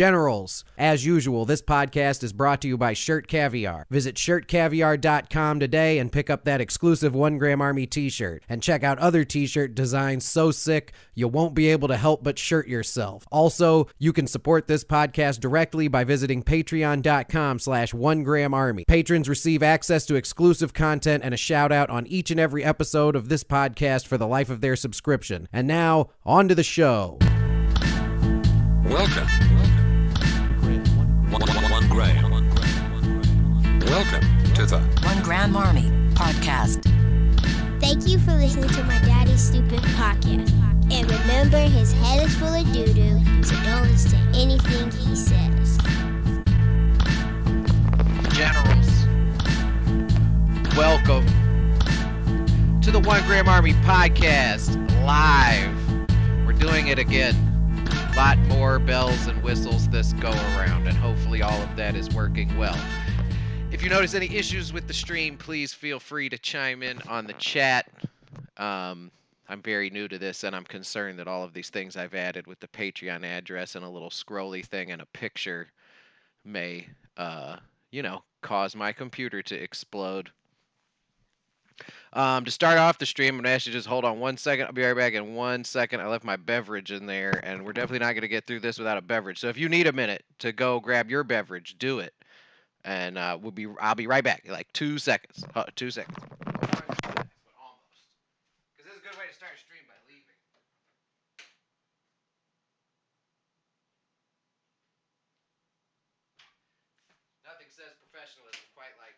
Generals, as usual, this podcast is brought to you by Shirt Caviar. Visit shirtcaviar.com today and pick up that exclusive One Gram Army t shirt. And check out other t shirt designs so sick you won't be able to help but shirt yourself. Also, you can support this podcast directly by visiting patreon.com slash one gram army. Patrons receive access to exclusive content and a shout out on each and every episode of this podcast for the life of their subscription. And now, on to the show. Welcome. One, one, one gram. Welcome to the One Gram Army Podcast. Thank you for listening to my daddy's stupid podcast. And remember, his head is full of doo doo, so don't listen to anything he says. Generals, welcome to the One Gram Army podcast live. We're doing it again. Lot more bells and whistles this go around, and hopefully all of that is working well. If you notice any issues with the stream, please feel free to chime in on the chat. Um, I'm very new to this, and I'm concerned that all of these things I've added with the Patreon address and a little scrolly thing and a picture may, uh, you know, cause my computer to explode. Um, to start off the stream, I'm gonna ask you to just hold on one second. I'll be right back in one second. I left my beverage in there, and we're definitely not gonna get through this without a beverage. So if you need a minute to go grab your beverage, do it, and uh, we'll be. I'll be right back. Like two seconds. Uh, two seconds. Almost, because this is a good way to start a stream by leaving. Nothing says professionalism quite like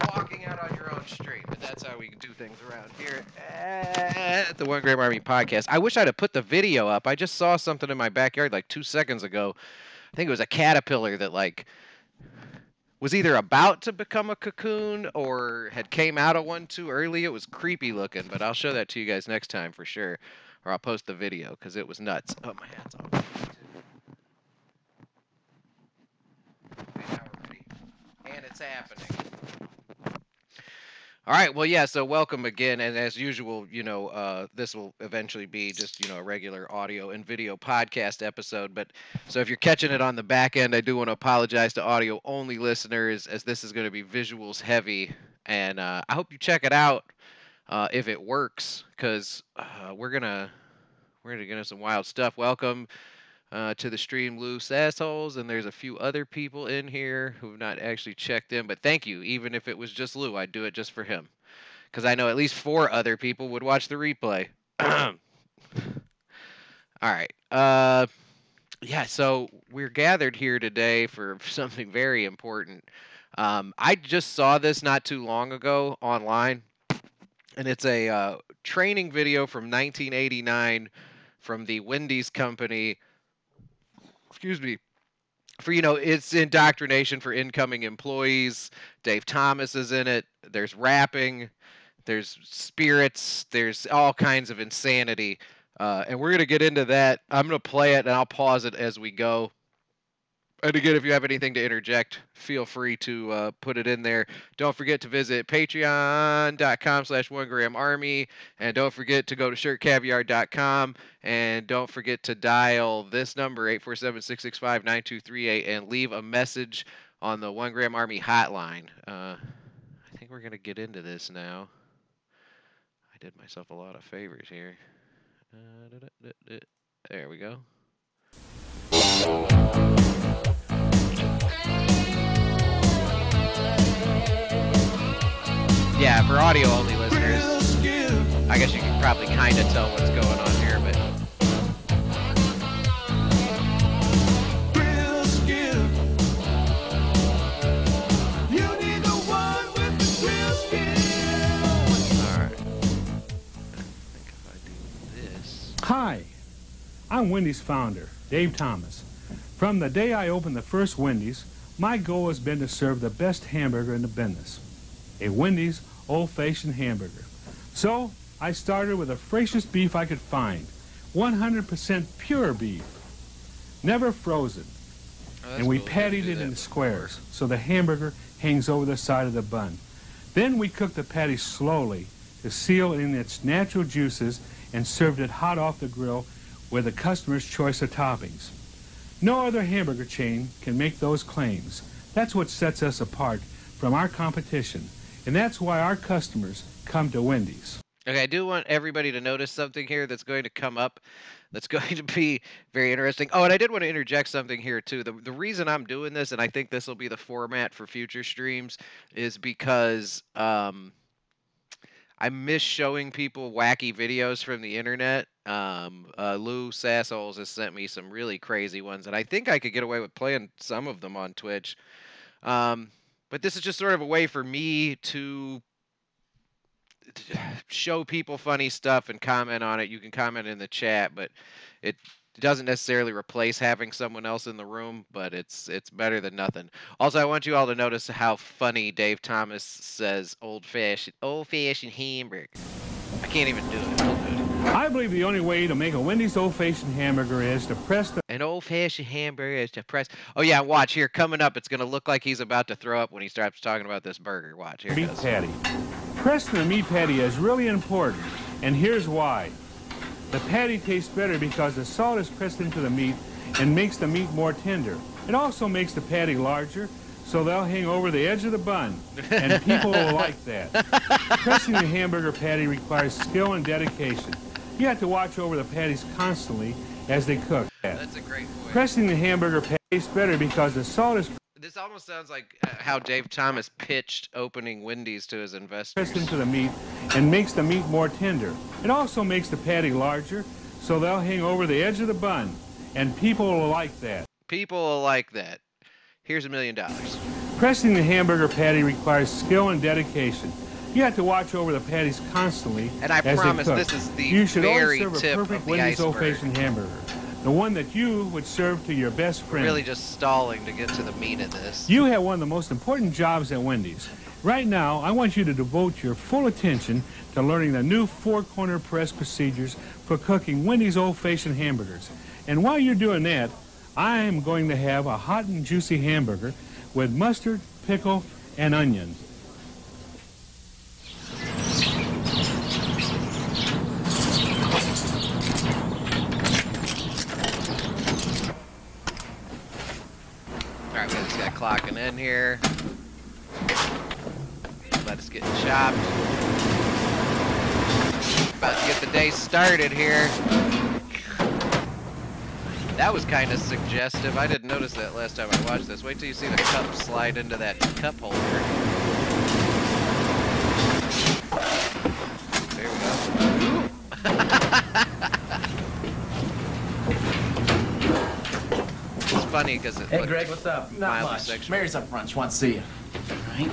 walking out on your own street. but that's how we do things around here at the One Gram Army podcast. I wish I'd have put the video up. I just saw something in my backyard like two seconds ago. I think it was a caterpillar that like was either about to become a cocoon or had came out of one too early. It was creepy looking, but I'll show that to you guys next time for sure, or I'll post the video because it was nuts. Oh, my hands off. And it's happening. All right. Well, yeah. So welcome again, and as usual, you know, uh, this will eventually be just you know a regular audio and video podcast episode. But so if you're catching it on the back end, I do want to apologize to audio only listeners, as this is going to be visuals heavy, and uh, I hope you check it out uh, if it works, because uh, we're gonna we're gonna get into some wild stuff. Welcome uh, to the stream, loose assholes, and there's a few other people in here who've not actually checked in. But thank you, even if it was just Lou, I'd do it just for him, because I know at least four other people would watch the replay. All right. Uh, yeah. So we're gathered here today for something very important. Um, I just saw this not too long ago online, and it's a uh, training video from 1989 from the Wendy's company excuse me, for you know, it's indoctrination for incoming employees. Dave Thomas is in it. There's rapping, there's spirits, there's all kinds of insanity. Uh, and we're gonna get into that. I'm gonna play it and I'll pause it as we go. And again, if you have anything to interject, feel free to uh, put it in there. Don't forget to visit patreon.com slash one gram army. And don't forget to go to shirtcaviar.com. And don't forget to dial this number, 847-665-9238, and leave a message on the one gram army hotline. Uh, I think we're going to get into this now. I did myself a lot of favors here. Uh. There we go. Yeah, for audio only listeners, I guess you can probably kind of tell what's going on here, but all right. I think if I do this, Hi, I'm Wendy's founder, Dave Thomas. From the day I opened the first Wendy's, my goal has been to serve the best hamburger in the business a Wendy's old fashioned hamburger. So I started with the freshest beef I could find 100% pure beef, never frozen. Oh, and we cool. Patted it in squares so the hamburger hangs over the side of the bun. Then we cooked the patty slowly to seal in its natural juices and served it hot off the grill with the customer's choice of toppings. No other hamburger chain can make those claims. That's what sets us apart from our competition. And that's why our customers come to Wendy's. Okay, I do want everybody to notice something here that's going to come up that's going to be very interesting. Oh, and I did want to interject something here too. The the reason I'm doing this, and I think this will be the format for future streams, is because um, I miss showing people wacky videos from the internet. Um, uh, Lou Sassoles has sent me some really crazy ones, and I think I could get away with playing some of them on Twitch. Um, but this is just sort of a way for me to show people funny stuff and comment on it. You can comment in the chat, but it doesn't necessarily replace having someone else in the room, but it's it's better than nothing. Also, I want you all to notice how funny Dave Thomas says old fashioned old fashioned hamburger. I can't even do it. It. I believe the only way to make a Wendy's old-fashioned hamburger is to press the An old fashioned hamburger is to press. Oh yeah, watch here coming up. It's gonna look like he's about to throw up when he starts talking about this burger. Watch here. it meat patty. Pressing the meat patty is really important, and here's why. The patty tastes better because the salt is pressed into the meat and makes the meat more tender. It also makes the patty larger, so they'll hang over the edge of the bun, and people will like that. Pressing the hamburger patty requires skill and dedication. You have to watch over the patties constantly as they cook. That's a great point. Pressing the hamburger patty tastes better because the salt is This almost sounds like uh, how Dave Thomas pitched opening Wendy's to his investors. pressed into the meat and makes the meat more tender. It also makes the patty larger, so they'll hang over the edge of the bun, and people will like that. People will like that. Here's a million dollars. Pressing the hamburger patty requires skill and dedication. You have to watch over the patties constantly And I promise this is the you should very always serve tip a of the Wendy's iceberg. old-fashioned hamburger, the one that you would serve to your best friend. Really just stalling to get to the meat of this. You have one of the most important jobs at Wendy's. Right now, I want you to devote your full attention to learning the new four-corner press procedures for cooking Wendy's old-fashioned hamburgers. And while you're doing that, I am going to have a hot and juicy hamburger with mustard, pickle, and onion. All right, we got this guy clocking in here. Let us get chopped. About to get the day started here. That was kind of suggestive. I didn't notice that last time I watched this. Wait till you see the cup slide into that cup holder. There we go. it's funny because it Hey, looked Greg, what's up? Not much. sexual. Mary's up front. She wants to see you. All right.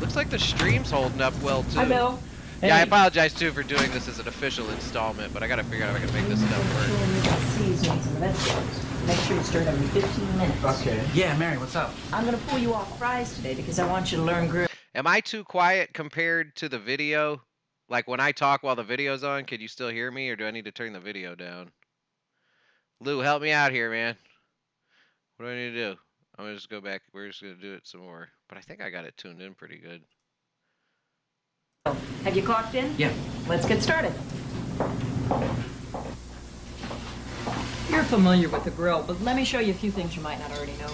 Looks like the stream's holding up well too. Hi, Bill. Yeah, I apologize too for doing this as an official installment, but I gotta figure out if I can make this stuff work. You got seasonings and vegetables. Make sure you stir it every 15 minutes. Okay. Yeah, Mary, what's up? I'm gonna pull you off fries today because I want you to learn grill. Am I too quiet compared to the video? Like when I talk while the video's on, can you still hear me, or do I need to turn the video down? Lou, help me out here, man. What do I need to do? I'm gonna just go back. We're just gonna do it some more. But I think I got it tuned in pretty good. Have you clocked in? Yeah. Let's get started. You're familiar with the grill, but let me show you a few things you might not already know.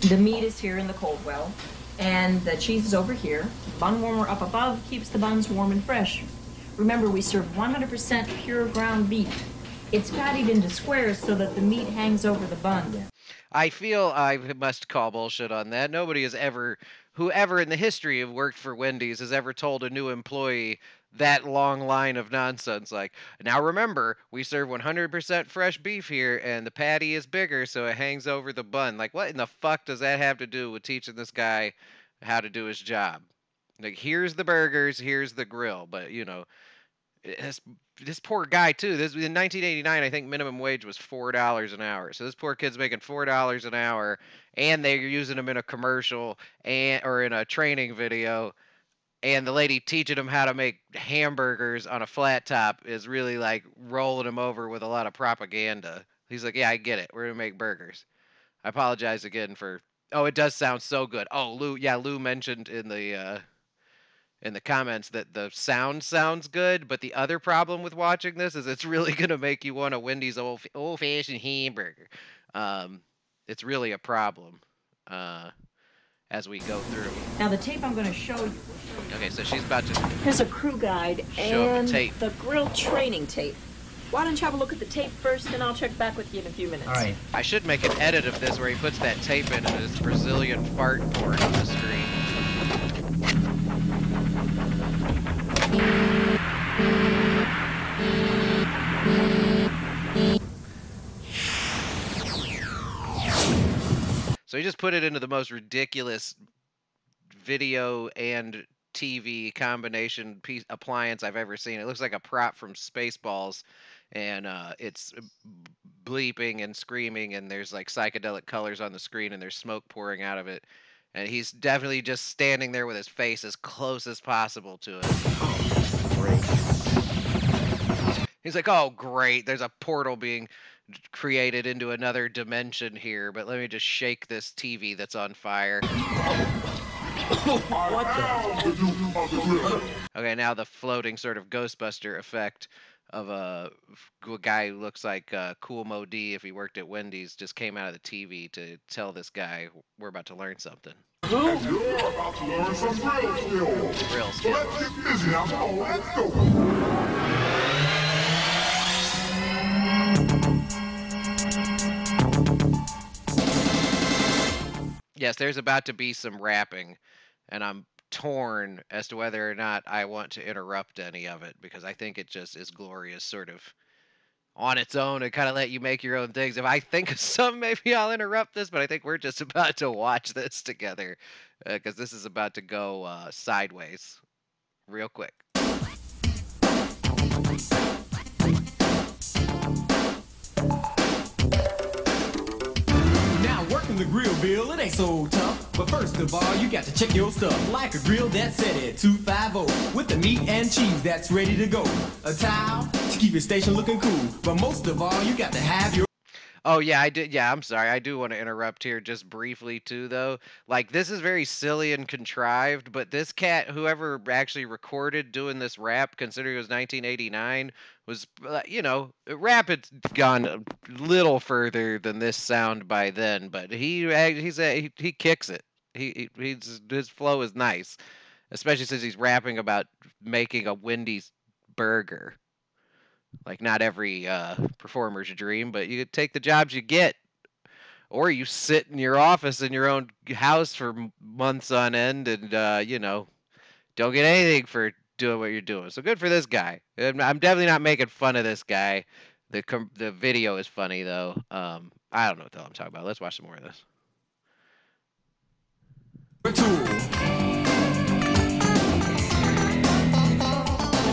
The meat is here in the cold well, and the cheese is over here. Bun warmer up above keeps the buns warm and fresh. Remember, we serve 100% pure ground beef. It's patted into squares so that the meat hangs over the bun. I feel I must call bullshit on that. Nobody has ever, whoever in the history of worked for Wendy's has ever told a new employee that long line of nonsense. Like, now remember, we serve 100% fresh beef here, and the patty is bigger, so it hangs over the bun. Like, what in the fuck does that have to do with teaching this guy how to do his job? Like, here's the burgers, here's the grill, but you know, this poor guy too. This in 1989, I think minimum wage was four dollars an hour. So this poor kid's making four dollars an hour, and they're using him in a commercial and or in a training video, and the lady teaching him how to make hamburgers on a flat top is really like rolling him over with a lot of propaganda. He's like, "Yeah, I get it. We're gonna make burgers." I apologize again for. Oh, it does sound so good. Oh, Lou, yeah, Lou mentioned in the uh, in the comments that the sound sounds good, but the other problem with watching this is it's really gonna make you want a Wendy's old old fashioned hamburger. Um, it's really a problem uh, as we go through. Now the tape I'm going to show you. Okay, so she's about to. Here's a crew guide Show 'em the and tape. the grill training tape. Why don't you have a look at the tape first, and I'll check back with you in a few minutes. All right. I should make an edit of this where he puts that tape in and it's Brazilian fart porn on the screen. So he just put it into the most ridiculous video and TV combination piece appliance I've ever seen. It looks like a prop from Spaceballs, and uh, it's bleeping and screaming, and there's like psychedelic colors on the screen, and there's smoke pouring out of it. And he's definitely just standing there with his face as close as possible to it. He's like, "Oh, great! There's a portal being created into another dimension here, but let me just shake this TV that's on fire." Okay, now the floating sort of Ghostbuster effect of a, a guy who looks like uh, Kool Moe Dee if he worked at Wendy's just came out of the TV to tell this guy we're about to learn something. You're about to learn some real skills. Real So let's get busy now. Come on, let's go. Yes, there's about to be some rapping, and I'm torn as to whether or not I want to interrupt any of it because I think it just is glorious, sort of on its own, and kind of let you make your own things. If I think of some, maybe I'll interrupt this, but I think we're just about to watch this together because this is about to go uh, sideways real quick. Now working the grill, Bill, it ain't so tough. But first of all, you got to check your stuff. Like a grill that's set at 250 with the meat and cheese that's ready to go. A towel to keep your station looking cool. But most of all, you got to have your Oh yeah, I did. Yeah, I'm sorry. I do want to interrupt here just briefly too, though. Like this is very silly and contrived, but this cat, whoever actually recorded doing this rap, considering it was 1989, was uh, you know, rap had gone a little further than this sound by then, but he he's a, he, he kicks it. He he's his flow is nice, especially since he's rapping about making a Wendy's burger like not every uh, performer's dream, but you take the jobs you get, or you sit in your office in your own house for months on end, and uh, you know, don't get anything for doing what you're doing. So good for this guy. I'm definitely not making fun of this guy. The com- the video is funny though. Um, I don't know what the hell I'm talking about. Let's watch some more of this.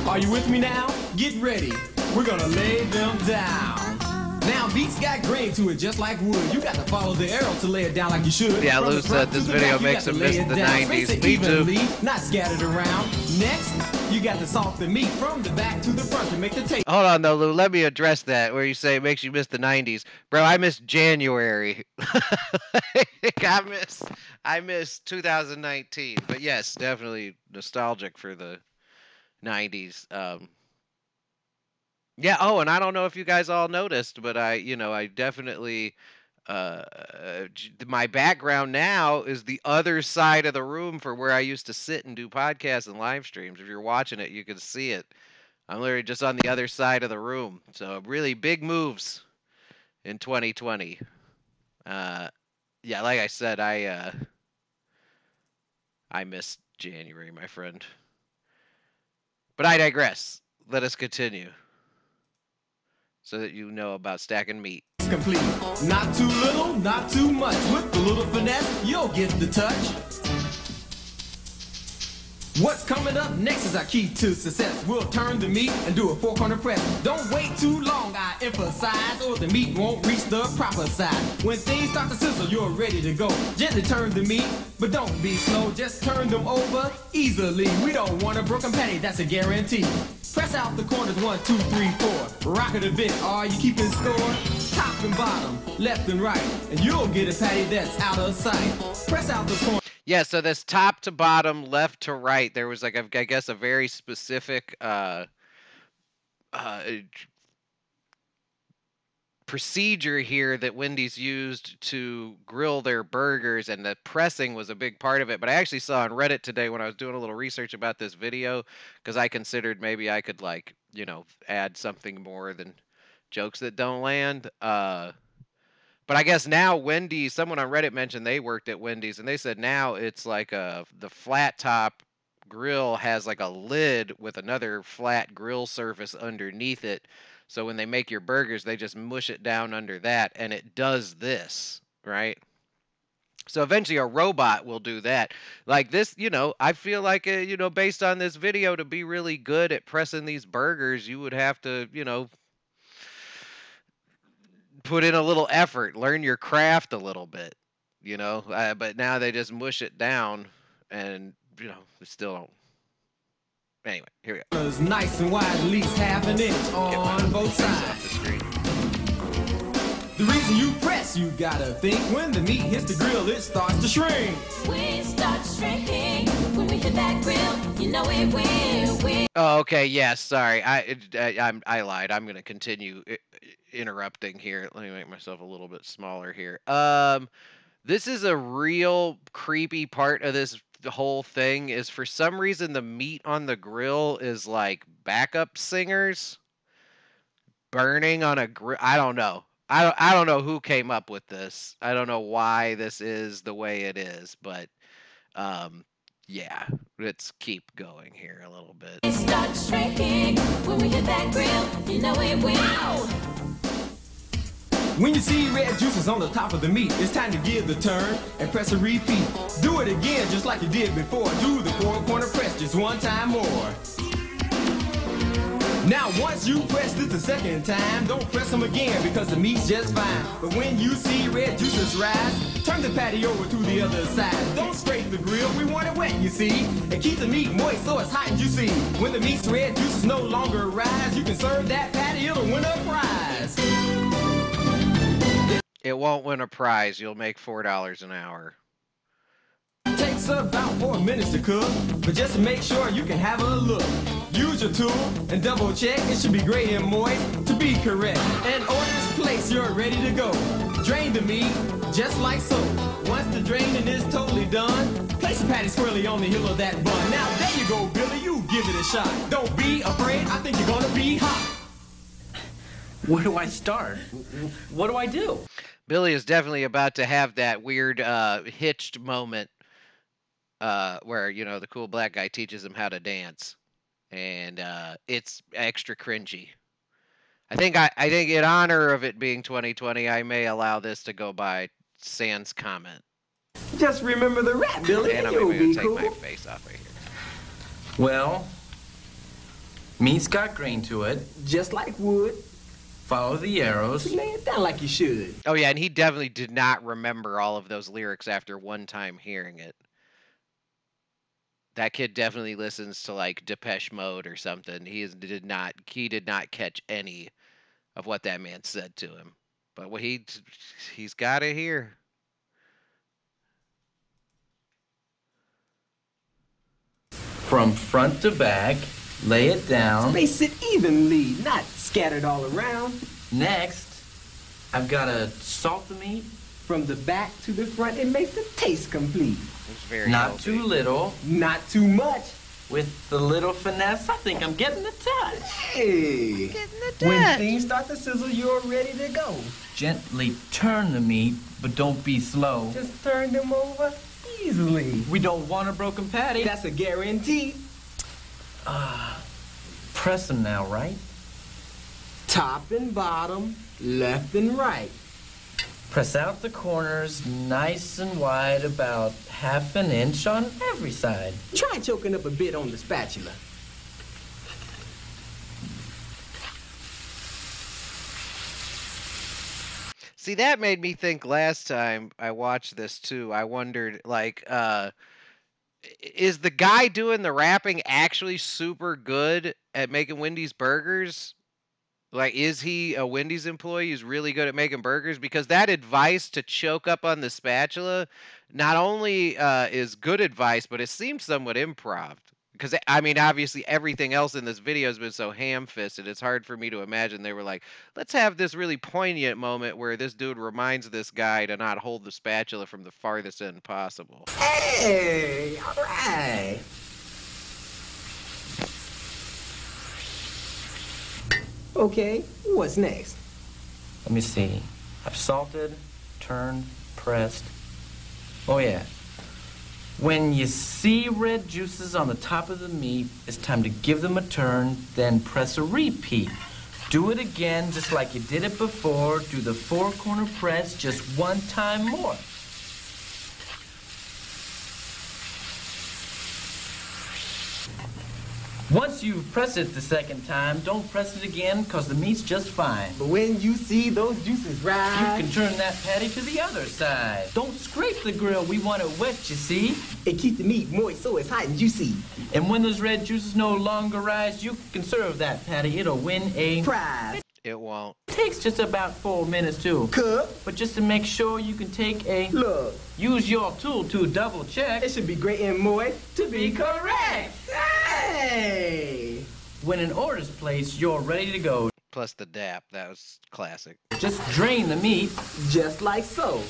Are you with me now? Get ready. We're gonna lay them down. Now beats got grain to it just like wood. You got to follow the arrow to lay it down like you should. Yeah, Lou said this video back, makes him miss the down. 90s. Me too. not scattered around. Next, you got to salt the meat from the back to the front to make the taste. Hold on though, Lou. Let me address that where you say it makes you miss the '90s, bro. I miss January. I miss I miss 2019. But yes, definitely nostalgic for the '90s. Um, yeah. Oh, and I don't know if you guys all noticed, but I, you know, I definitely. Uh, my background now is the other side of the room for where I used to sit and do podcasts and live streams. If you're watching it, you can see it. I'm literally just on the other side of the room. So really big moves in 2020. Uh, yeah, like I said, I uh, I missed January, my friend. But I digress. Let us continue, so that you know about stacking meat. Complete. Not too little, not too much. With a little finesse, you'll get the touch. What's coming up next is our key to success. We'll turn the meat and do a four corner press. Don't wait too long, I emphasize, or the meat won't reach the proper size. When things start to sizzle, you're ready to go. Gently turn the meat, but don't be slow. Just turn them over easily. We don't want a broken patty, that's a guarantee. Press out the corners, one, two, three, four. Rock it a bit, are you keeping score? Top and bottom, left and right, and you'll get a patty that's out of sight. Press out the corners. Yeah, so this top to bottom, left to right, there was like I guess a very specific uh, uh, procedure here that Wendy's used to grill their burgers, and the pressing was a big part of it. But I actually saw on Reddit today when I was doing a little research about this video because I considered maybe I could like you know add something more than jokes that don't land. Uh, but I guess now Wendy's, someone on Reddit mentioned they worked at Wendy's, and they said now it's like a the flat top grill has like a lid with another flat grill surface underneath it. So when they make your burgers, they just mush it down under that, and it does this, right? So eventually a robot will do that. Like this, you know, I feel like, uh, you know, based on this video, to be really good at pressing these burgers, you would have to, you know, put in a little effort, learn your craft a little bit, you know. Uh, but now they just mush it down, and you know, they still don't. Anyway, here we go. It's nice and wide, at least half an inch on both sides. the. The reason you press, you gotta think when the meat hits the grill, it starts to shrink. We start shrinking when we hit that grill. You know it will. Oh, okay. Yes. sorry. I I, I'm I lied. I'm gonna continue i- i- interrupting here. Let me make myself a little bit smaller here. Um, this is a real creepy part of this whole thing. Is for some reason the meat on the grill is like backup singers burning on a grill. I don't know. I don't. I don't know who came up with this. I don't know why this is the way it is, but um, yeah. Let's keep going here a little bit. When you see red juices on the top of the meat, it's time to give the turn and press a repeat. Do it again just like you did before. Do the four corner press just one time more. Now, once you press this the second time, don't press them again because the meat's just fine. But when you see red juices rise, turn the patty over to the other side. Don't scrape the grill, we want it wet, you see. And keep the meat moist so it's hot and juicy. When the meat's red juices no longer rise, you can serve that patty, it'll win a prize. It won't win a prize. You'll make four dollars an hour. Takes about four minutes to cook, but just to make sure you can have a look. Use your tool and double check it should be gray and moist to be correct. And orders place, you're ready to go. Drain the meat just like so. Once the draining is totally done, place a patty squarely on the heel of that bun. Now there you go, Billy, you give it a shot. Don't be afraid, I think you're gonna be hot. Where do I start? What do I do? Billy is definitely about to have that weird uh, hitched moment uh, where you know the cool black guy teaches him how to dance, and uh, it's extra cringy. I think I, I think in honor of it being 2020, I may allow this to go by sans comment, Just remember the rat, Billy, and I'm you'll gonna take cool. my face off right here. Well, meat's got grain to it. Just like wood, Follow the arrows. lay it down like you should. Oh yeah, and he definitely did not remember all of those lyrics after one time hearing it. That kid definitely listens to like Depeche Mode or something. He is, did not he did not catch any of what that man said to him. But what he he's got it here. From front to back, lay it down. Space it evenly, not scattered all around. Next, I've got to salt the meat. From the back to the front, it makes the taste complete. It's very Not healthy. too little. Not too much. With the little finesse, I think I'm getting the touch. Hey. Getting the touch. When things start to sizzle, you're ready to go. Gently turn the meat, but don't be slow. Just turn them over easily. We don't want a broken patty. That's a guarantee. Uh press them now, right? Top and bottom, left and right. Press out the corners nice and wide, about half an inch on every side. Try choking up a bit on the spatula. See, that made me think last time I watched this too. I wondered, like, uh, is the guy doing the rapping actually super good at making Wendy's burgers? Like, is he a Wendy's employee who's really good at making burgers? Because that advice to choke up on the spatula not only uh, is good advice, but it seems somewhat improv. Because I mean, obviously, everything else in this video has been so ham-fisted. It's hard for me to imagine they were like, "Let's have this really poignant moment where this dude reminds this guy to not hold the spatula from the farthest end possible." Hey, all right. Okay, what's next? Let me see. I've salted, turned, pressed. Oh, yeah. When you see red juices on the top of the meat, it's time to give them a turn, then press a repeat. Do it again just like you did it before. Do the four corner press just one time more. Once you've pressed it the second time, don't press it again because the meat's just fine. But when you see those juices rise... You can turn that patty to the other side. Don't scrape the grill. We want it wet, you see. it keeps the meat moist so it's hot and juicy. And when those red juices no longer rise, you can serve that patty. It'll win a Prize, It won't. It Takes just about four minutes to cook. But just to make sure you can take a look. use your tool to double check It should be great and moist to be correct. Ah! Hey! When an order's placed, you're ready to go. Plus the dap. That was classic. Just drain the meat. Just like so.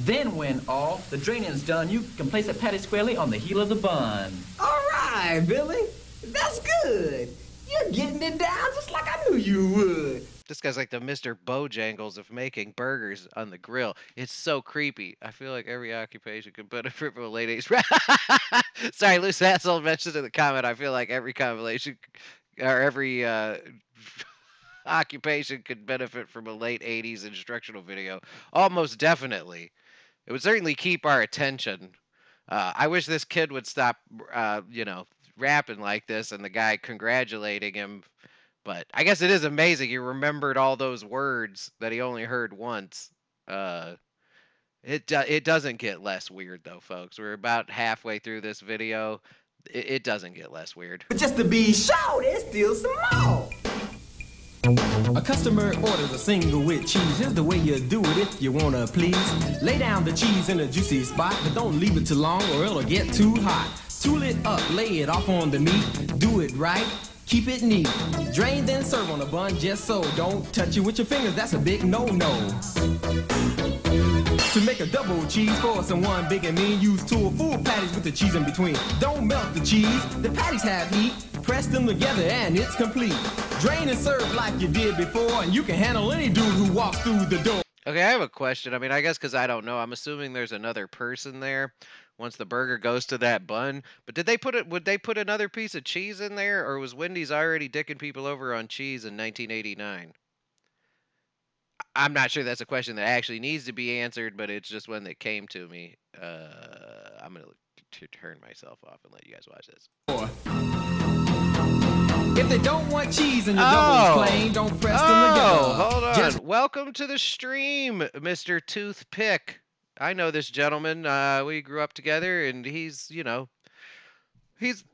Then when all the draining's done, you can place that patty squarely on the heel of the bun. All right, Billy. That's good. You're getting it down just like I knew you would. This guy's like the Mr. Bojangles of making burgers on the grill. It's so creepy. I feel like every occupation could benefit from a late age. Sorry, Loose Asshole mentioned in the comment. I feel like every compilation or every uh, occupation could benefit from a late 80s instructional video. Almost definitely. It would certainly keep our attention. Uh, I wish this kid would stop, uh, you know, rapping like this and the guy congratulating him but I guess it is amazing he remembered all those words that he only heard once. Uh, it do- it doesn't get less weird though, folks. We're about halfway through this video. It, it doesn't get less weird. But just to be sure, there's still some more. A customer orders a single with cheese. Here's the way you do it if you wanna please. Lay down the cheese in a juicy spot, but don't leave it too long or it'll get too hot. Tool it up, lay it off on the meat. Do it right, keep it neat. Drain then serve on a bun just so. Don't touch it with your fingers, that's a big no-no. To make a double cheese for someone big and mean, use two or full patties with the cheese in between. Don't melt the cheese, the patties have heat. Press them together and it's complete. Drain and serve like you did before, and you can handle any dude who walks through the door. Okay, I have a question. I mean, I guess because I don't know. I'm assuming there's another person there once the burger goes to that bun. But did they put it? Would they put another piece of cheese in there, or was Wendy's already dicking people over on cheese in 1989? I- I'm not sure that's a question that actually needs to be answered, but it's just one that came to me. Uh, I'm gonna t- turn myself off and let you guys watch this. If they don't want cheese and your Oh. double's plain, don't press them Oh, together. hold on. Just Welcome to the stream, Mr. Toothpick. I know this gentleman. Uh, we grew up together, and he's, you know, he's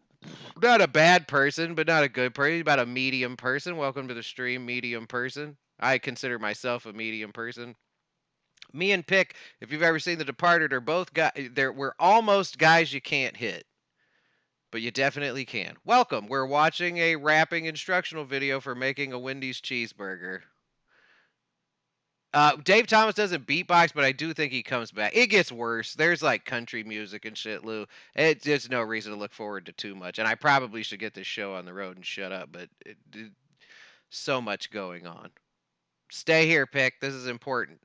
not a bad person, but not a good person. He's about a medium person. Welcome to the stream, medium person. I consider myself a medium person. Me and Pick, if you've ever seen The Departed, are both guys. There, we're almost guys you can't hit but you definitely can. Welcome. We're watching a rapping instructional video for making a Wendy's cheeseburger. Uh, Dave Thomas doesn't beatbox, but I do think he comes back. It gets worse. There's like country music and shit, Lou. It, there's no reason to look forward to too much. And I probably should get this show on the road and shut up, but it, it, so much going on. Stay here, Pick. This is important.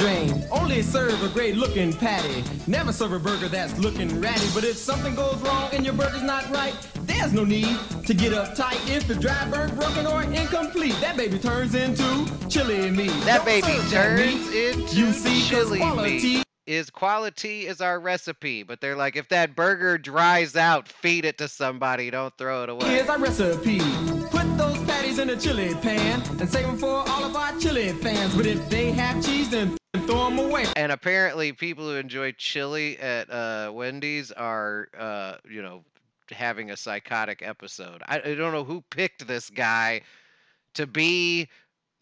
Drain. Only serve a great looking patty. Never serve a burger that's looking ratty. But if something goes wrong and your burger's not right, there's no need to get uptight. If the dry burn broken or incomplete, that baby turns into chili meat. That Don't baby serve that turns into you see chili quality meat. Is quality is our recipe, but they're like, if that burger dries out, feed it to somebody. Don't throw it away. Here's our recipe. Put those patties in a chili pan and save them for all of our chili fans. But if they have cheese, then throw them away. And apparently, people who enjoy chili at uh, Wendy's are, uh, you know, having a psychotic episode. I, I don't know who picked this guy to be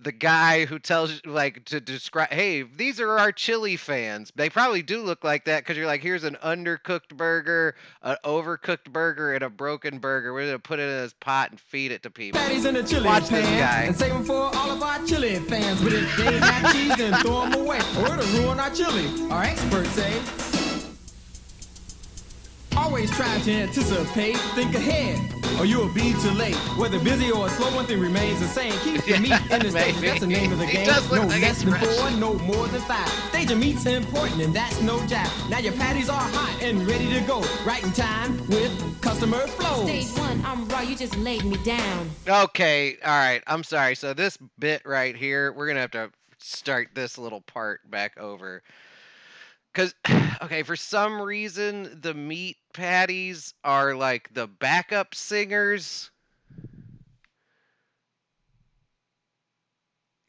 the guy who tells you like to describe hey these are our chili fans they probably do look like that because you're like here's an undercooked burger an overcooked burger and a broken burger we're gonna put it in this pot and feed it to people Patties in a chili watch pan this guy and save them for all of our chili fans. But if they cheese, then throw them away or it'll ruin our chili. Our experts say. Always try to anticipate, think ahead, or you'll be too late. Whether busy or slow, one thing remains the same. Keep your meat in the stage. That's the name of the game. does look No like less he's than four, no more than five. Stage of meat's important, and that's no jive. Now your patties are hot and ready to go. Right in time with customer flow. Stage one, I'm raw, you just laid me down. Okay, all right. I'm sorry. So this bit right here, we're gonna have to start this little part back over. Cause okay, for some reason the meat patties are like the backup singers.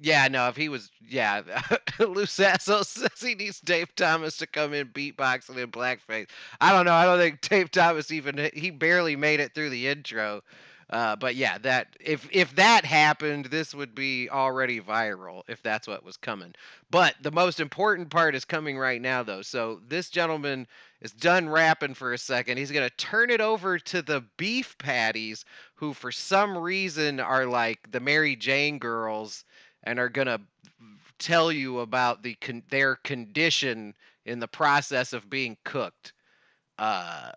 Yeah, no, if he was yeah, Lusasso says he needs Dave Thomas to come in beatboxing in blackface. I don't know. I don't think Dave Thomas even he barely made it through the intro. Uh, but yeah, that if if that happened, this would be already viral if that's what was coming. But the most important part is coming right now, though. So this gentleman is done rapping for a second. He's gonna turn it over to the beef patties, who for some reason are like the Mary Jane girls, and are gonna tell you about the con- their condition in the process of being cooked. Uh,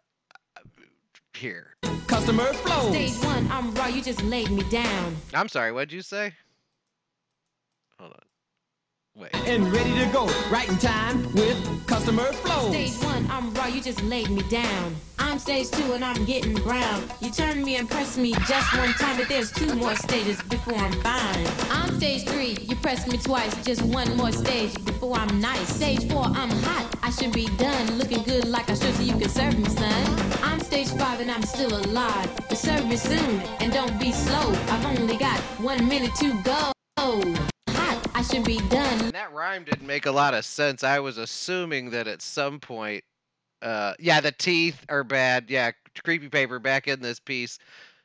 here. Customer flow. Stage one, I'm raw, you just laid me down. I'm sorry, what'd you say? Hold on. Wait. and ready to go. Right in time with customer flow. Stage one, I'm raw, you just laid me down. I'm stage two and I'm getting brown. You turn me and press me just one time, but there's two more stages before I'm fine. I'm stage three, you press me twice, just one more stage before I'm nice. Stage four, I'm hot, I should be done, looking good like I should so you can serve me, son. I'm stage five and I'm still alive. But serve me soon and don't be slow. I've only got one minute to go. Hot, I should be done. And that rhyme didn't make a lot of sense. I was assuming that at some point, uh, yeah, the teeth are bad. Yeah, creepy paper back in this piece.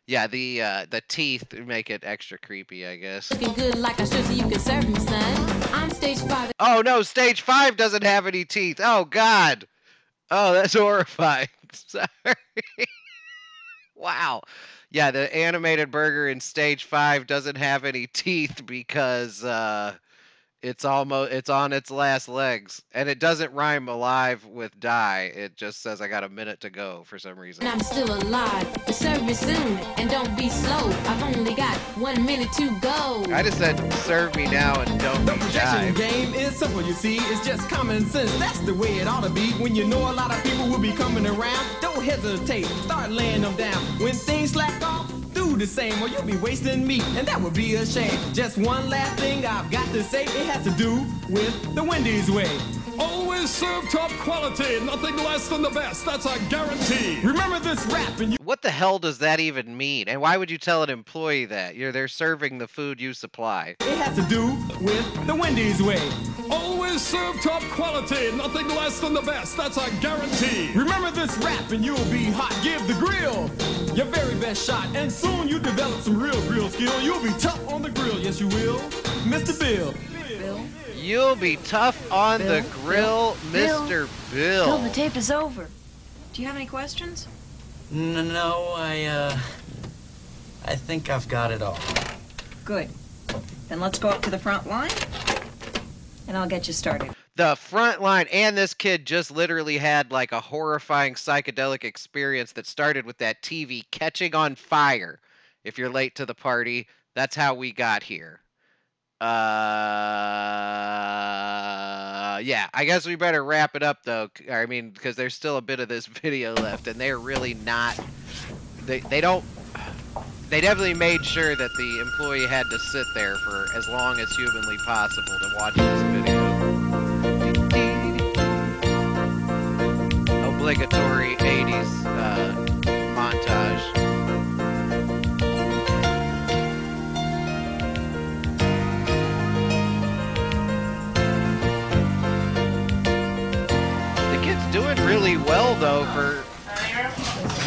Yeah, the uh, the teeth make it extra creepy, I guess. Looking good like I should so you can serve me, son. I'm stage five. Oh no, stage five doesn't have any teeth. Oh God. Oh, that's horrifying. Sorry. wow. Yeah, the animated burger in stage five doesn't have any teeth because uh, it's almost it's on its last legs, and it doesn't rhyme alive with die. It just says I got a minute to go for some reason. And I'm still alive. But serve me soon and don't be slow. I've only got one minute to go. I just said serve me now and don't The be projection die. game is simple, you see. It's just common sense. That's the way it ought to be. When you know a lot of people will be coming around, don't hesitate. Start laying them down. When things slack off, do the same or you'll be wasting meat, and that would be a shame. Just one last thing I've got to say. It has to do with the Wendy's way. Always serve top quality, nothing less than the best. That's a guarantee. Remember this rap and you What the hell does that even mean? And why would you tell an employee that? You're they're serving the food you supply. it has to do with the Wendy's way. Always serve top quality, nothing less than the best. That's a guarantee. Remember this rap and you'll be hot. Give the grill your very best shot. And soon you develop some real grill skill. You'll be tough on the grill, yes you will. Mr. Bill. Bill. You'll be tough on the grill, Bill. Mr. Bill, Bill. the tape is over. Do you have any questions? N- No, I, uh. I think I've got it all. Good. Then let's go up to the front line, and I'll get you started. The front line and this kid just literally had like a horrifying psychedelic experience that started with that TV catching on fire. If you're late to the party, that's how we got here. Uh, yeah, I guess we better wrap it up though. I mean, because there's still a bit of this video left, and they're really not. They they don't. They definitely made sure that the employee had to sit there for as long as humanly possible to watch this video. Obligatory 80s uh, montage. The kid's doing really well though for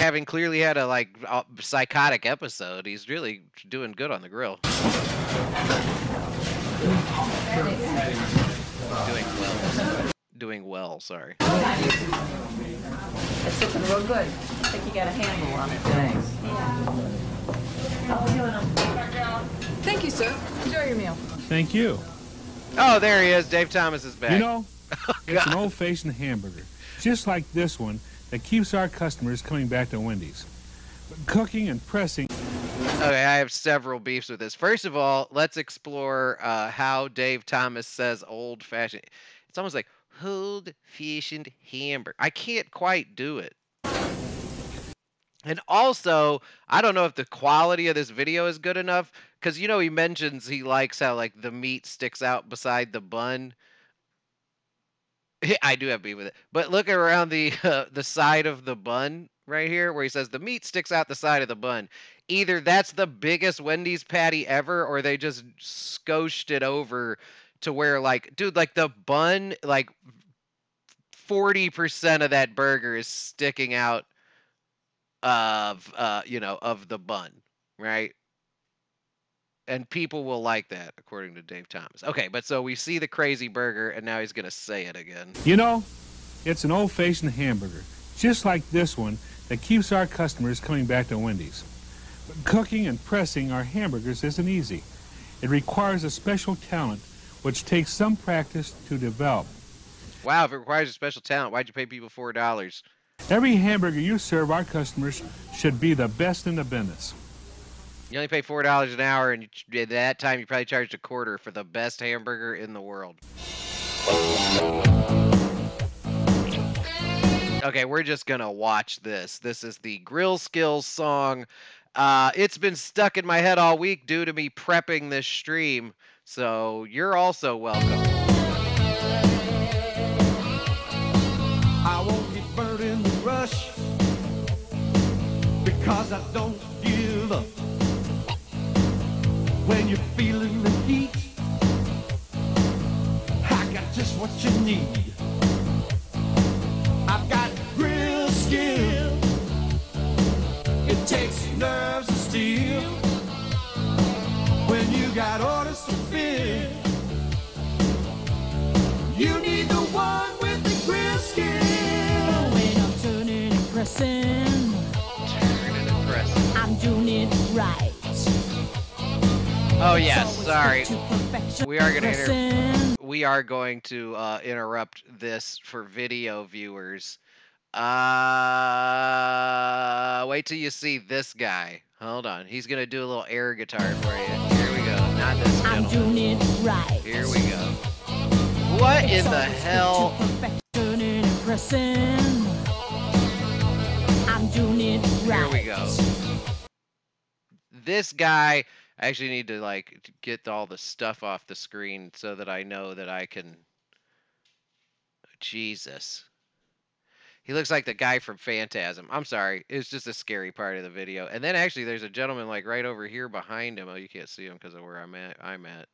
having clearly had a like uh, psychotic episode. He's really doing good on the grill. Doing well. Doing well, sorry. It's looking real good. I think you got a handle on it. Thanks. Thank you, sir. Enjoy your meal. Thank you. Oh, there he is. Dave Thomas is back. You know, it's an old-fashioned hamburger, just like this one, that keeps our customers coming back to Wendy's. Cooking and pressing. Okay, I have several beefs with this. First of all, let's explore uh, how Dave Thomas says old fashioned. It's almost like old fashioned hamburger. I can't quite do it. And also, I don't know if the quality of this video is good enough because you know he mentions he likes how like the meat sticks out beside the bun. I do have beef with it, but look around the uh, the side of the bun right here where he says the meat sticks out the side of the bun. Either that's the biggest Wendy's patty ever, or they just scoshed it over to where like, dude, like the bun, like forty percent of that burger is sticking out of uh you know of the bun right and people will like that according to dave thomas okay but so we see the crazy burger and now he's gonna say it again You know, it's an old-fashioned hamburger, just like this one, that keeps our customers coming back to Wendy's. But cooking and pressing our hamburgers isn't easy. It requires a special talent, which takes some practice to develop. wow if it requires a special talent why'd you pay people four dollars Every hamburger you serve our customers should be the best in the business. You only pay four dollars an hour and at that time you probably charged a quarter for the best hamburger in the world Okay, we're just gonna watch this. This is the Grill Skills song. Uh, it's been stuck in my head all week due to me prepping this stream, so you're also welcome. You're feeling the heat, I got just what you need. I've got grill skill. It takes nerves of steel. When you got orders to fill, you need the one with the grill skill. When I'm turning and pressing, Turning and pressing. I'm doing it right. Oh yes, sorry. We are gonna inter- we are going to uh, interrupt this for video viewers. Uh, wait till you see this guy. Hold on, he's gonna do a little air guitar for you. Here we go. Not this I'm doing it right. Here we go. What in the hell? Turning and pressing. I'm doing it right. Here we go. This guy, I actually need to like get all the stuff off the screen so that I know that I can. Jesus. He looks like the guy from Phantasm. I'm sorry. It's just a scary part of the video. And then actually there's a gentleman like right over here behind him. Oh, you can't see him because of where I'm at. I'm at.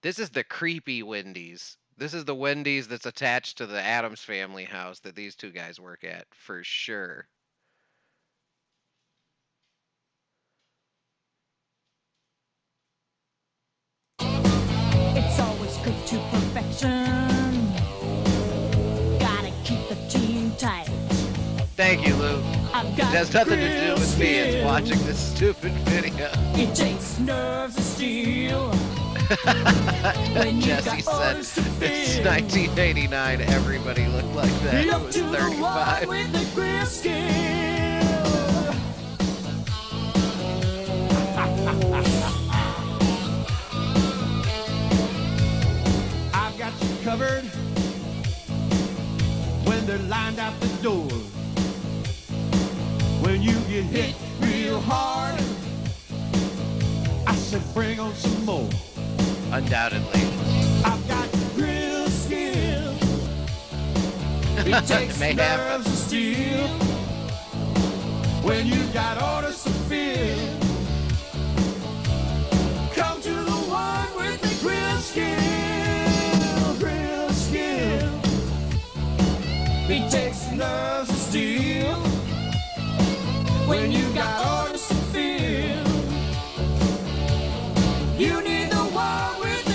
This is the creepy Wendy's. This is the Wendy's that's attached to the Addams family house that these two guys work at for sure. To perfection. Gotta keep the team tight. Thank you, Lou. I've It has nothing to do with me. It's watching this stupid video. It takes nerves. When you Jesse got said it's 1989. Everybody looked like that. It Look was to the one 35. Covered when they're lined out the door. When you get hit real hard, I said bring on some more. Undoubtedly. I've got grill skill. It takes May happen. nerves of steel. When you got orders takes nerves to steal when you got orders to feel. You need the one with the.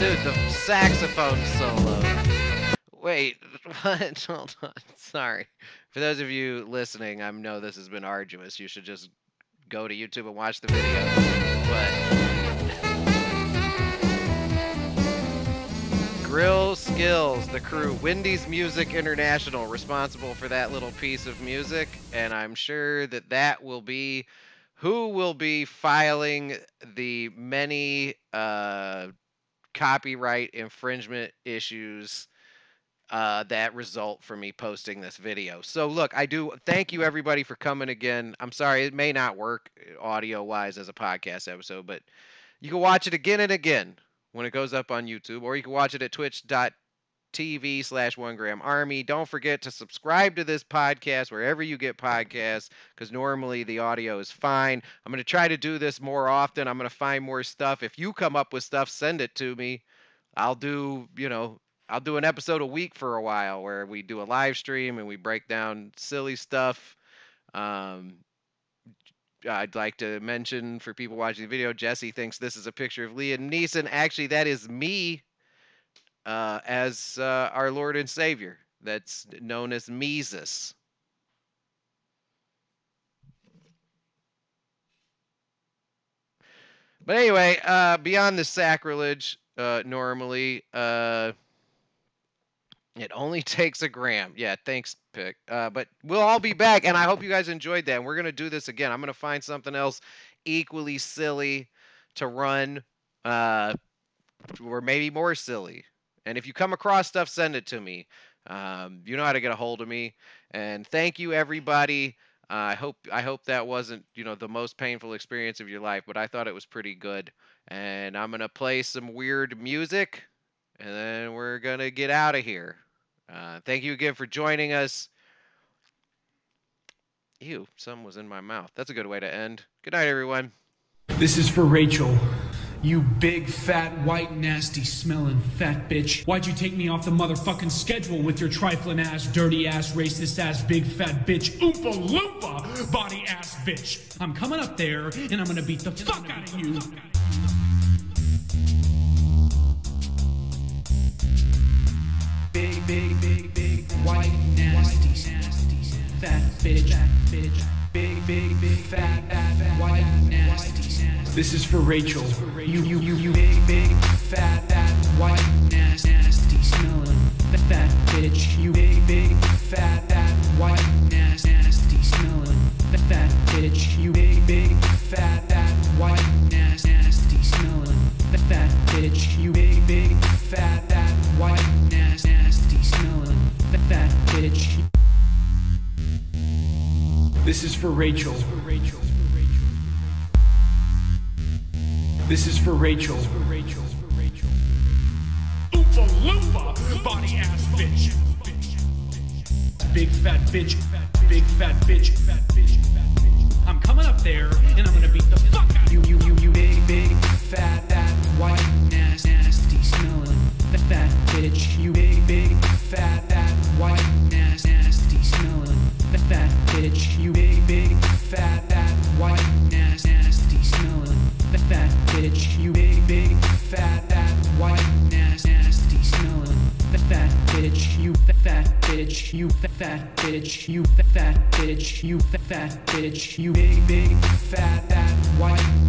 Dude, the saxophone solo. Wait, what? Hold on. Sorry. For those of you listening, I know this has been arduous. You should just go to YouTube and watch the video. But Grill Skills, the crew, Wendy's Music International, responsible for that little piece of music, and I'm sure that that will be who will be filing the many uh, copyright infringement issues uh, that result for me posting this video. So look, I do thank you everybody for coming again. I'm sorry it may not work audio wise as a podcast episode, but you can watch it again and again when it goes up on YouTube, or you can watch it at twitch.tv slash one gram army. Don't forget to subscribe to this podcast wherever you get podcasts, because normally the audio is fine. I'm going to try to do this more often. I'm going to find more stuff. If you come up with stuff, send it to me. I'll do, you know, I'll do an episode a week for a while where we do a live stream and we break down silly stuff. Um, I'd like to mention for people watching the video, Jesse thinks this is a picture of Liam Neeson. Actually, that is me uh, as uh, our Lord and Savior. That's known as Mises. But anyway, uh, beyond the sacrilege, uh, normally, uh, it only takes a gram. Yeah, thanks, Pick. Uh, but we'll all be back, and I hope you guys enjoyed that. And we're gonna do this again. I'm gonna find something else equally silly to run, uh, or maybe more silly. And if you come across stuff, send it to me. Um, you know how to get a hold of me. And thank you, everybody. Uh, I hope I hope that wasn't you know the most painful experience of your life, but I thought it was pretty good. And I'm gonna play some weird music, and then we're gonna get out of here. Uh, thank you again for joining us. Ew, some was in my mouth. That's a good way to end. Good night, everyone. This is for Rachel. You big, fat, white, nasty, smelling fat bitch. Why'd you take me off the motherfucking schedule with your trifling ass, dirty ass, racist ass, big, fat bitch, oompa loompa, body ass bitch? I'm coming up there and I'm gonna beat the fuck out of you. Big, big, big, white, nasty, nasty, fat bitch, fat bitch. Big, big, big, fat, fat, white, nasty. This is for Rachel. You, you, you, you, big, big, fat, fat, white, nasty, nasty, smelling fat bitch. You big, big, fat, fat, white, nasty, nasty, smelling fat bitch. You big, big, fat, This is for Rachel. This is for Rachel. Oompa loompa, body ass bitch. Big fat bitch, big fat bitch, fat bitch. I'm coming up there and I'm gonna beat the fuck out of you. You, you, you, big, big, fat, fat, white, nasty, nasty, smelling fat bitch. Fat bitch. You fat bitch. You fat bitch. You big, big, fat, fat, white,